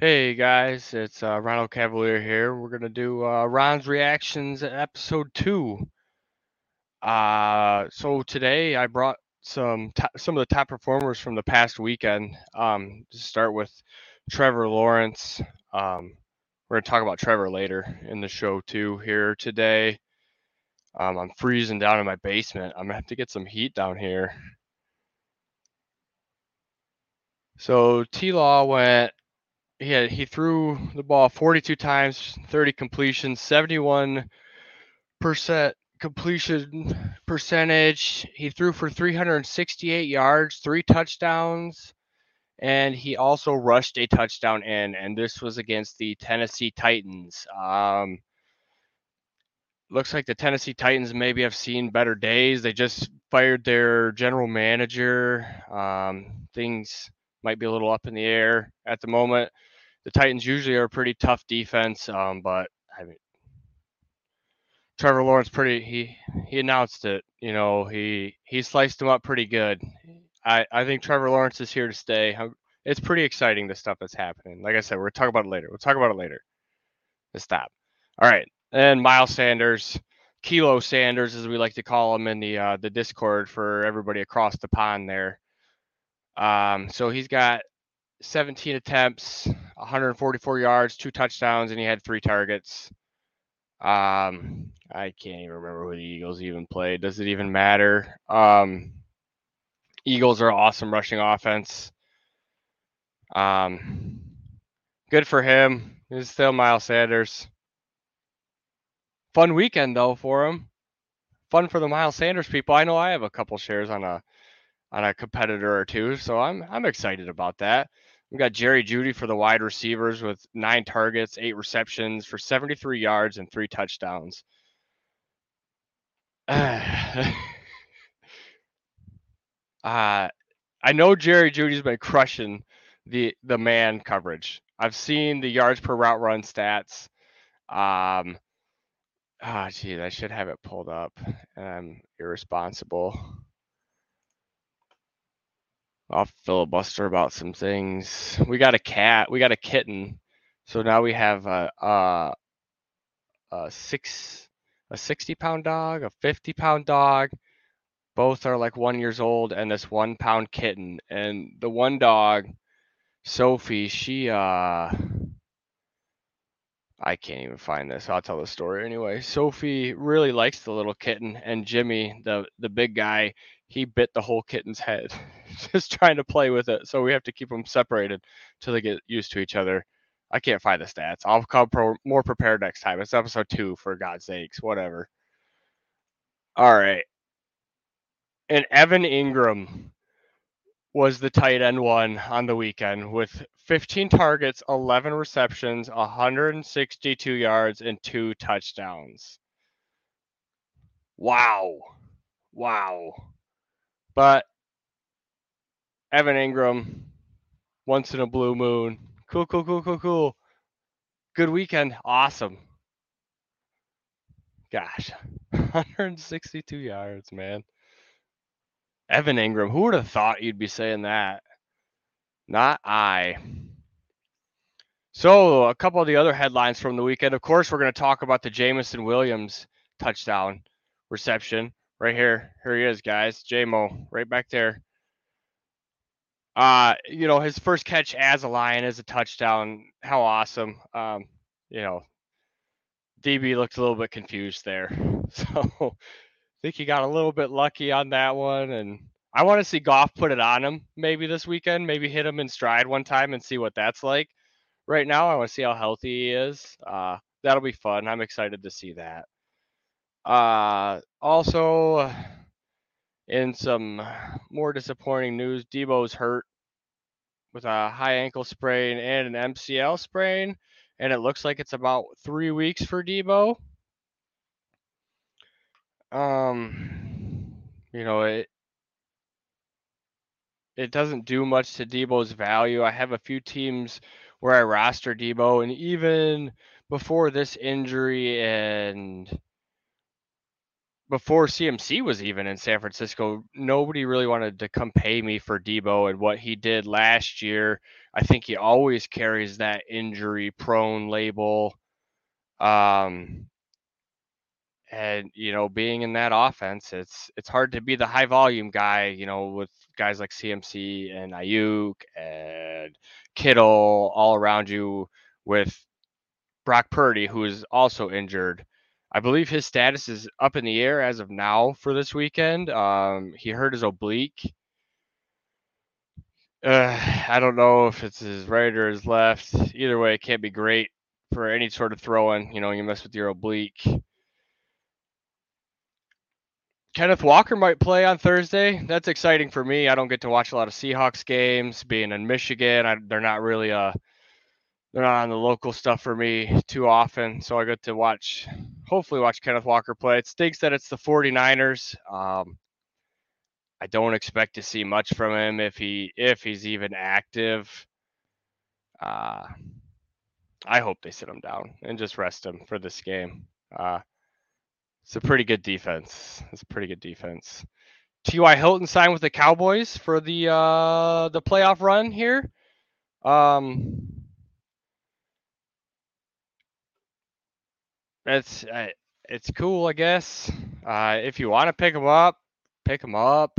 Hey guys, it's uh, Ronald Cavalier here. We're gonna do uh, Ron's reactions episode two. Uh, so today I brought some some of the top performers from the past weekend. Um, to start with Trevor Lawrence. Um, we're gonna talk about Trevor later in the show too. Here today, um, I'm freezing down in my basement. I'm gonna have to get some heat down here. So T Law went he had, he threw the ball 42 times, 30 completions, 71 percent completion percentage. He threw for 368 yards, three touchdowns, and he also rushed a touchdown in, and this was against the Tennessee Titans. Um, looks like the Tennessee Titans maybe have seen better days. They just fired their general manager. Um, things might be a little up in the air at the moment the Titans usually are a pretty tough defense, um, but I mean, Trevor Lawrence pretty he he announced it. You know, he he sliced them up pretty good. I I think Trevor Lawrence is here to stay. It's pretty exciting the stuff that's happening. Like I said, we're talk about it later. We'll talk about it later. Let's stop. All right, and Miles Sanders, Kilo Sanders, as we like to call him in the uh, the Discord for everybody across the pond there. Um, so he's got 17 attempts, 144 yards, two touchdowns, and he had three targets. Um, I can't even remember who the Eagles even played. Does it even matter? Um, Eagles are awesome rushing offense. Um, good for him. He's still Miles Sanders. Fun weekend though for him. Fun for the Miles Sanders people. I know I have a couple shares on a on a competitor or two, so I'm I'm excited about that. We got Jerry Jeudy for the wide receivers with nine targets, eight receptions for 73 yards and three touchdowns. uh, I know Jerry Jeudy's been crushing the the man coverage. I've seen the yards per route run stats. Um, ah, oh, geez, I should have it pulled up. I'm irresponsible. I'll filibuster about some things. We got a cat. We got a kitten. So now we have a, a, a six a 60 pound dog, a 50 pound dog. Both are like one years old, and this one pound kitten. And the one dog, Sophie, she uh I can't even find this. I'll tell the story anyway. Sophie really likes the little kitten, and Jimmy, the the big guy, he bit the whole kitten's head just trying to play with it. So we have to keep them separated till they get used to each other. I can't find the stats. I'll come pro- more prepared next time. It's episode two, for God's sakes. Whatever. All right. And Evan Engram was the tight end one on the weekend with 15 targets, 11 receptions, 162 yards, and two touchdowns. Wow. Wow. But Evan Engram, once in a blue moon. Cool, cool, cool, cool, cool. Good weekend. Awesome. Gosh, 162 yards, man. Evan Engram, Who would have thought you'd be saying that? Not I. So, a couple of the other headlines from the weekend. Of course, we're going to talk about the Jameson Williams touchdown reception. Right here. Here he is, guys. Jamo, right back there. Uh, you know, his first catch as a Lion is a touchdown. How awesome. Um, you know, DB looked a little bit confused there. So I think he got a little bit lucky on that one. And I want to see Goff put it on him maybe this weekend, maybe hit him in stride one time and see what that's like. Right now, I want to see how healthy he is. Uh, that'll be fun. I'm excited to see that. Uh, also, in some more disappointing news, Deebo's hurt with a high ankle sprain and an MCL sprain, and it looks like it's about three weeks for Deebo. Um, you know it. It doesn't do much to Deebo's value. I have a few teams where I roster Deebo, and even before this injury and before CMC was even in San Francisco, nobody really wanted to come pay me for Deebo and what he did last year. I think he always carries that injury prone label. Um, and you know, being in that offense, it's it's hard to be the high volume guy, you know, with guys like CMC and Aiyuk and Kittle all around you with Brock Purdy, who is also injured. I believe his status is up in the air as of now for this weekend. Um, he hurt his oblique. Uh, I don't know if it's his right or his left. Either way, it can't be great for any sort of throwing. You know, you mess with your oblique. Kenneth Walker might play on Thursday. That's exciting for me. I don't get to watch a lot of Seahawks games. Being in Michigan, I, they're not really a they're not on the local stuff for me too often. So I get to watch, hopefully, watch Kenneth Walker play. It stinks that it's the 49ers. Um, I don't expect to see much from him if he if he's even active. Uh, I hope they sit him down and just rest him for this game. Uh, it's a pretty good defense. It's a pretty good defense. T.Y. Hilton signed with the Cowboys for the uh, the playoff run here. Um, it's uh, it's cool, I guess. Uh, if you want to pick them up, pick them up.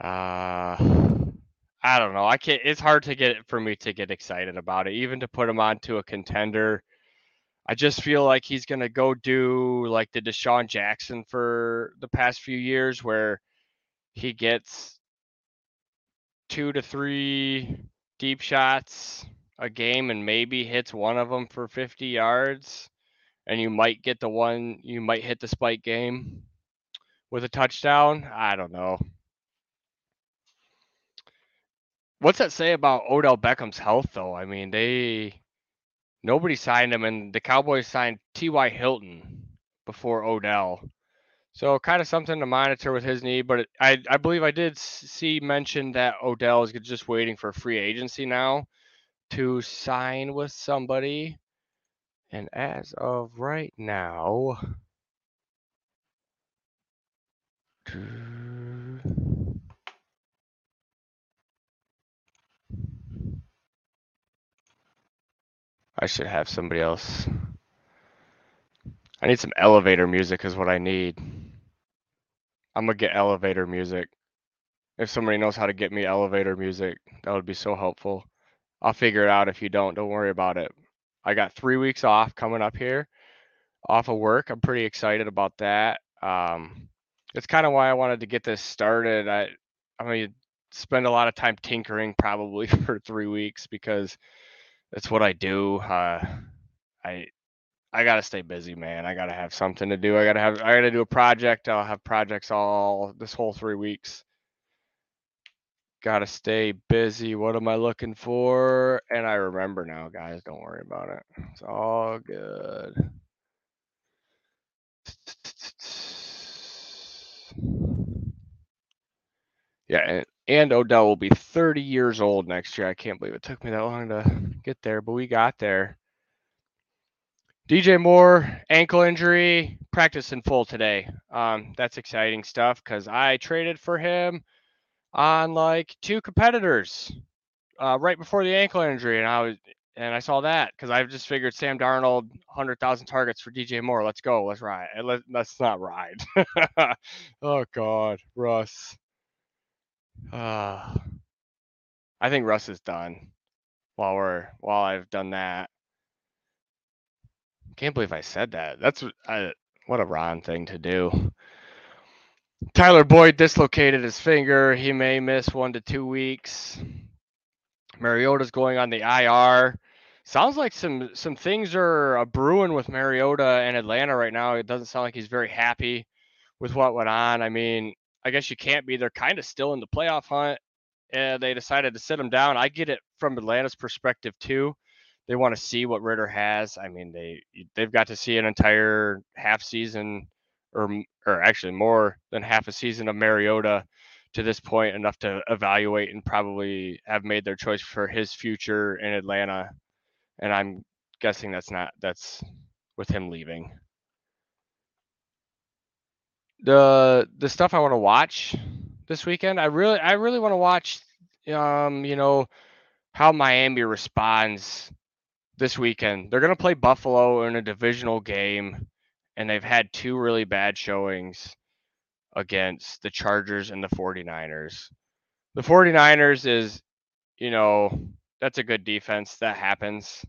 Uh, I don't know. I can't. It's hard to get for me to get excited about it, even to put him onto a contender. I just feel like he's gonna go do like the DeSean Jackson for the past few years, where he gets two to three deep shots a game and maybe hits one of them for 50 yards and you might get the one you might hit the spike game with a touchdown. I don't know. What's that say about Odell Beckham's health though? I mean, they nobody signed him and the Cowboys signed T.Y. Hilton before Odell. So kind of something to monitor with his knee, but I I believe I did see mention that Odell is just waiting for free agency now to sign with somebody. And as of right now, I should have somebody else. I need some elevator music is what I need. I'm gonna get elevator music. If somebody knows how to get me elevator music, that would be so helpful. I'll figure it out if you don't. Don't worry about it. I got three weeks off coming up here off of work. I'm pretty excited about that. Um, it's kind of why I wanted to get this started. I I'm gonna spend a lot of time tinkering probably for three weeks because that's what I do. Uh, I I gotta stay busy, man. I gotta have something to do. I gotta have I gotta do a project. I'll have projects all this whole three weeks. Gotta stay busy. What am I looking for? And I remember now, guys. Don't worry about it. It's all good. Yeah, and, Odell will be 30 years old next year. I can't believe it took me that long to get there, but we got there. DJ Moore, ankle injury, practice in full today. Um, that's exciting stuff because I traded for him on like two competitors uh, right before the ankle injury, and I was and I saw that because I just figured Sam Darnold, hundred thousand targets for DJ Moore. Let's go, let's ride. Let, let's not ride. oh God, Russ. Uh, I think Russ is done. While we're while I've done that, can't believe I said that. That's I, what a Ron thing to do. Tyler Boyd dislocated his finger. He may miss one to two weeks. Mariota's going on the IR. Sounds like some some things are brewing with Mariota and Atlanta right now. It doesn't sound like he's very happy with what went on. I mean, I guess you can't be. They're kind of still in the playoff hunt. And they decided to sit him down. I get it from Atlanta's perspective too. They want to see what Ridder has. I mean, they they've got to see an entire half season or or actually more than half a season of Mariota to this point enough to evaluate and probably have made their choice for his future in Atlanta. And I'm guessing that's not that's with him leaving. the the stuff I want to watch this weekend, I really I really want to watch um, you know, how Miami responds this weekend. They're going to play Buffalo in a divisional game and they've had two really bad showings against the Chargers and the 49ers. The 49ers is, you know, that's a good defense. That happens.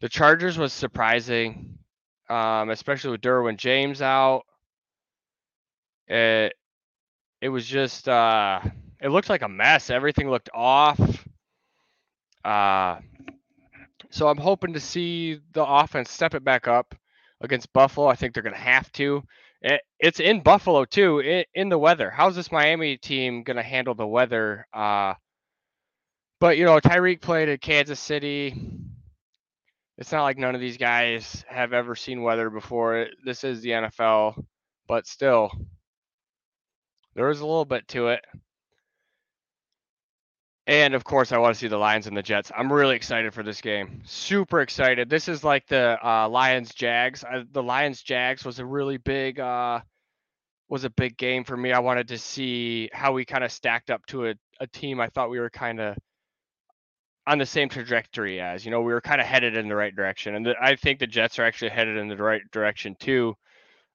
The Chargers was surprising, um, especially with Derwin James out. It it was just uh, it looked like a mess. Everything looked off. Uh, so I'm hoping to see the offense step it back up against Buffalo. I think they're going to have to. It, it's in Buffalo too, in, in the weather. How's this Miami team going to handle the weather? Uh, but you know, Tyreek played at Kansas City. It's not like none of these guys have ever seen weather before. This is the NFL, but still, there is a little bit to it. And of course, I want to see the Lions and the Jets. I'm really excited for this game. Super excited. This is like the uh, Lions Jags. the Lions Jags was a really big uh, was a big game for me. I wanted to see how we kind of stacked up to a, a team I thought we were kind of on the same trajectory as. You know, we were kind of headed in the right direction, and the, I think the Jets are actually headed in the right direction too,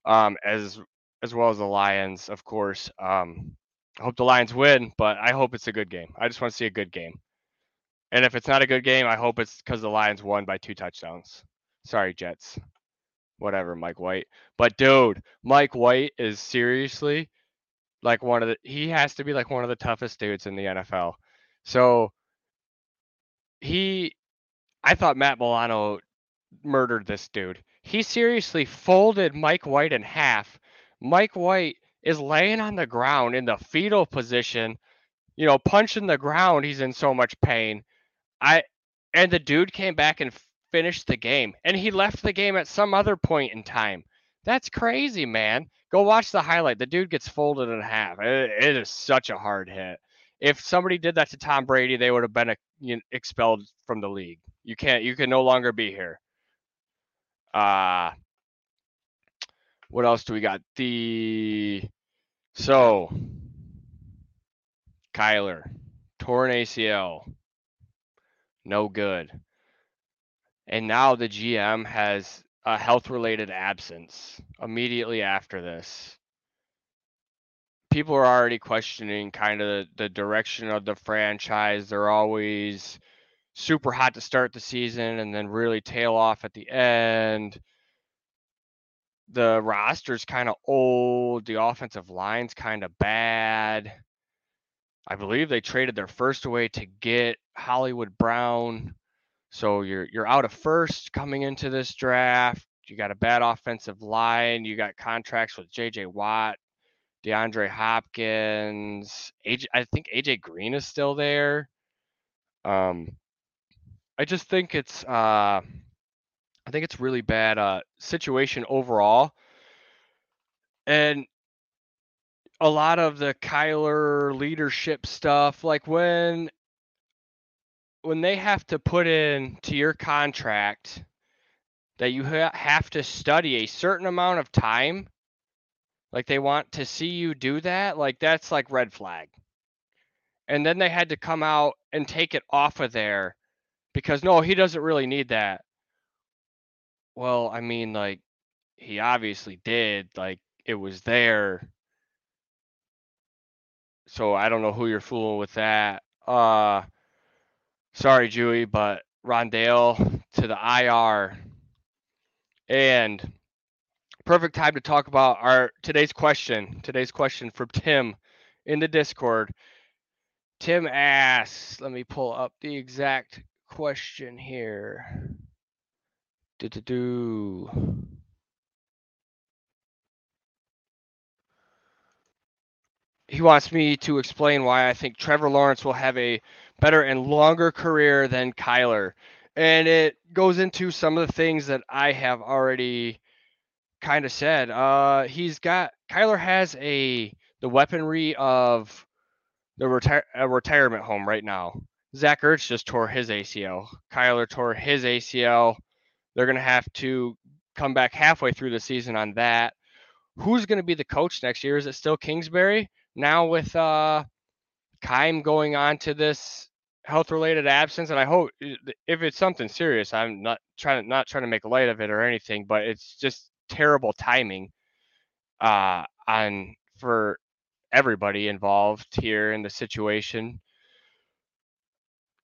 um, as as well as the Lions, of course. Um, I hope the Lions win, but I hope it's a good game. I just want to see a good game. And if it's not a good game, I hope it's because the Lions won by two touchdowns. Sorry, Jets. Whatever, Mike White. But dude, Mike White is seriously like one of the he has to be like one of the toughest dudes in the NFL. So he I thought Matt Milano murdered this dude. He seriously folded Mike White in half. Mike White is laying on the ground in the fetal position, you know, punching the ground. He's in so much pain. I and the dude came back and finished the game, and he left the game at some other point in time. That's crazy, man. Go watch the highlight. The dude gets folded in half. it, it is such a hard hit. If somebody did that to Tom Brady, they would have been you know, expelled from the league. You can't. You can no longer be here. Uh what else do we got? The so Kyler torn ACL, no good, and now the GM has a health-related absence immediately after this. People are already questioning kind of the direction of the franchise. They're always super hot to start the season and then really tail off at the end the roster's kind of old. The offensive line's kind of bad. I believe they traded their first away to get Hollywood Brown. So you're you're out of first coming into this draft. You got a bad offensive line. You got contracts with J.J. Watt, DeAndre Hopkins. AJ, I think AJ Green is still there. Um, I just think it's uh, I think it's really bad uh, situation overall. And a lot of the Kyler leadership stuff, like when when they have to put in to your contract that you ha- have to study a certain amount of time, like they want to see you do that, like that's like red flag. And then they had to come out and take it off of there because no, he doesn't really need that. Well, I mean, like, he obviously did. Like, it was there. So I don't know who you're fooling with that. Uh, sorry, Jewy, but Rondale to the IR. And perfect time to talk about our today's question. Today's question from Tim in the Discord. Tim asks, let me pull up the exact question here. Do do do. He wants me to explain why I think Trevor Lawrence will have a better and longer career than Kyler. And it goes into some of the things that I have already kind of said. Uh, he's got Kyler has a the weaponry of the retire a retirement home right now. Zach Ertz just tore his ACL. Kyler tore his ACL. They're going to have to come back halfway through the season on that. who's going to be the coach next year? Is it still Kingsbury? Now with uh, Keim going on to this health related absence, and I hope if it's something serious, I'm not trying to not trying to make light of it or anything, but it's just terrible timing uh, on for everybody involved here in the situation.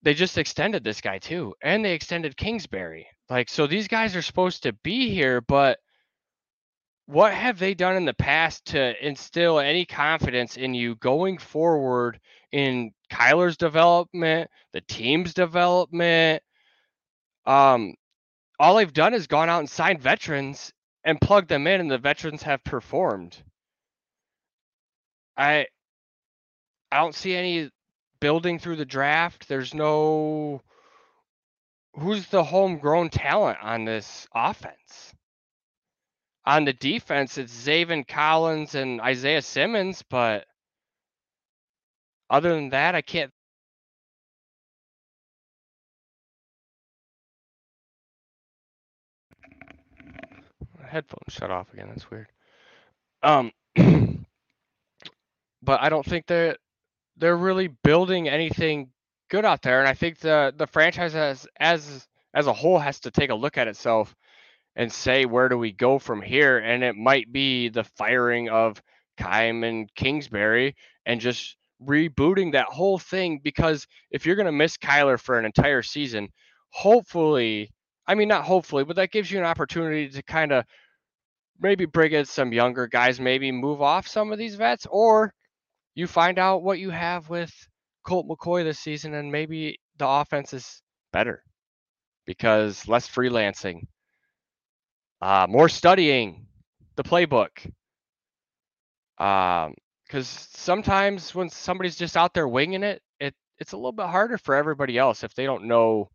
They just extended this guy too, and they extended Kingsbury. Like, so these guys are supposed to be here, but what have they done in the past to instill any confidence in you going forward in Kyler's development, the team's development? Um, all they've done is gone out and signed veterans and plugged them in, and the veterans have performed. I I don't see any building through the draft. There's no who's the homegrown talent on this offense. On the defense, it's Zaven Collins and Isaiah Simmons, but other than that, I can't. Headphones shut off again. That's weird. Um, but I don't think that they're really building anything good out there. And I think the the franchise as as as a whole has to take a look at itself and say where do we go from here? And it might be the firing of Keim and Kingsbury and just rebooting that whole thing because if you're to miss Kyler for an entire season, hopefully, I mean, not hopefully, but that gives you an opportunity to kind of maybe bring in some younger guys, maybe move off some of these vets, or you find out what you have with Colt McCoy this season and maybe the offense is better because less freelancing, uh, more studying the playbook. Because um, sometimes when somebody's just out there winging it, it it's a little bit harder for everybody else if they don't know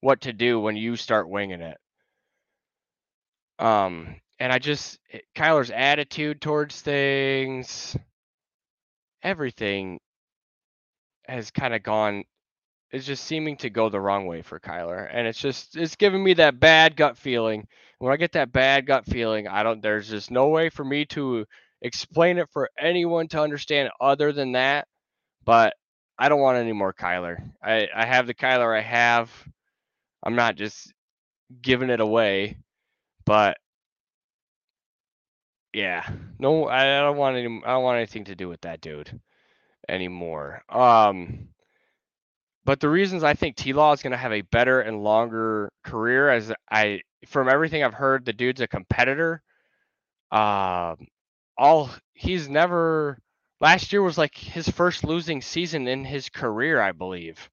what to do when you start winging it. Um, and I just Kyler's attitude towards things, everything has kind of gone is just seeming to go the wrong way for Kyler. And it's just it's giving me that bad gut feeling. When I get that bad gut feeling, I don't there's just no way for me to explain it for anyone to understand other than that. But I don't want any more Kyler. I, I have the Kyler I have. I'm not just giving it away. But yeah, no, I, I don't want any. I don't want anything to do with that dude anymore. Um, but the reasons I think T Law is going to have a better and longer career, as I, from everything I've heard, the dude's a competitor. Um, all he's never. Last year was like his first losing season in his career, I believe.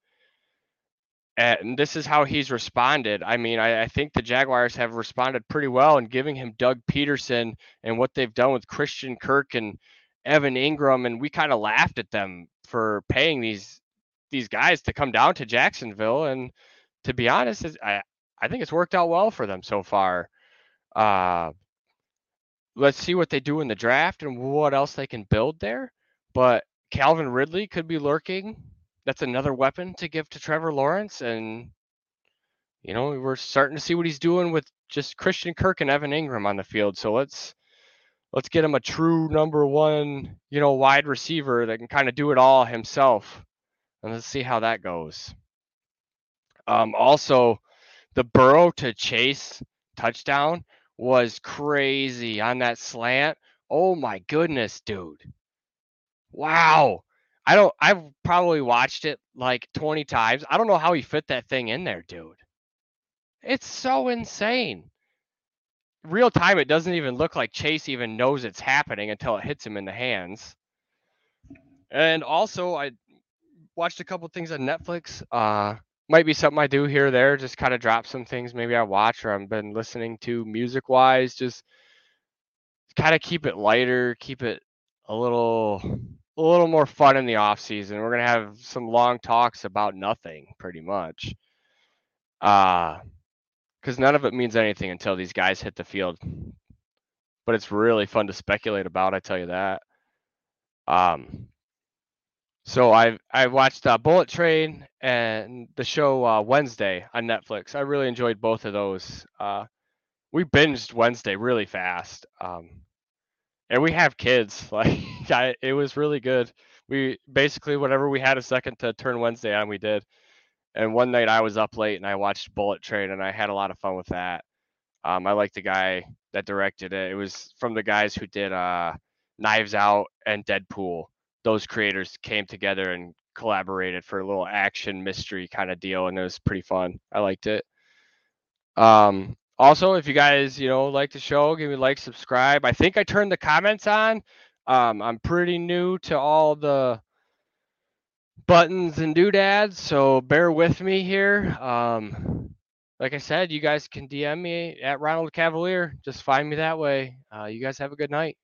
And this is how he's responded. I mean, I, I think the Jaguars have responded pretty well in giving him Doug Pederson and what they've done with Christian Kirk and Evan Engram, and we kind of laughed at them for paying these these guys to come down to Jacksonville. And to be honest, I I think it's worked out well for them so far. Uh, let's see what they do in the draft and what else they can build there. But Calvin Ridley could be lurking. That's another weapon to give to Trevor Lawrence. And, you know, we're starting to see what he's doing with just Christian Kirk and Evan Engram on the field. So let's let's get him a true number one, you know, wide receiver that can kind of do it all himself. And let's see how that goes. Um, also, the Burrow to Chase touchdown was crazy on that slant. Oh my goodness, dude. Wow. I don't I've probably watched it like 20 times. I don't know how he fit that thing in there, dude. It's so insane real time, it doesn't even look like Chase even knows it's happening until it hits him in the hands. And also, I watched a couple things on Netflix. Uh, might be something I do here or there. Just kind of drop some things maybe I watch or I've been listening to music wise. Just kind of keep it lighter, keep it a little a little more fun in the off season. We're gonna have some long talks about nothing, pretty much. Uh because none of it means anything until these guys hit the field. But it's really fun to speculate about. I tell you that. Um, so I I watched uh, Bullet Train and the show uh, Wednesday on Netflix. I really enjoyed both of those. Uh, we binged Wednesday really fast. Um, and we have kids. Like I, it was really good. We basically whatever we had a second to turn Wednesday on, we did. And one night I was up late and I watched Bullet Train and I had a lot of fun with that. Um, I like the guy that directed it. It was from the guys who did uh, Knives Out and Deadpool. Those creators came together and collaborated for a little action mystery kind of deal, and it was pretty fun. I liked it. Um, also, if you guys you know like the show, give me a like, subscribe. I think I turned the comments on. Um, I'm pretty new to all the buttons and doodads, so bear with me here. Um, like I said, you guys can DM me at Ronald Cavalier. Just find me that way. Uh, you guys have a good night.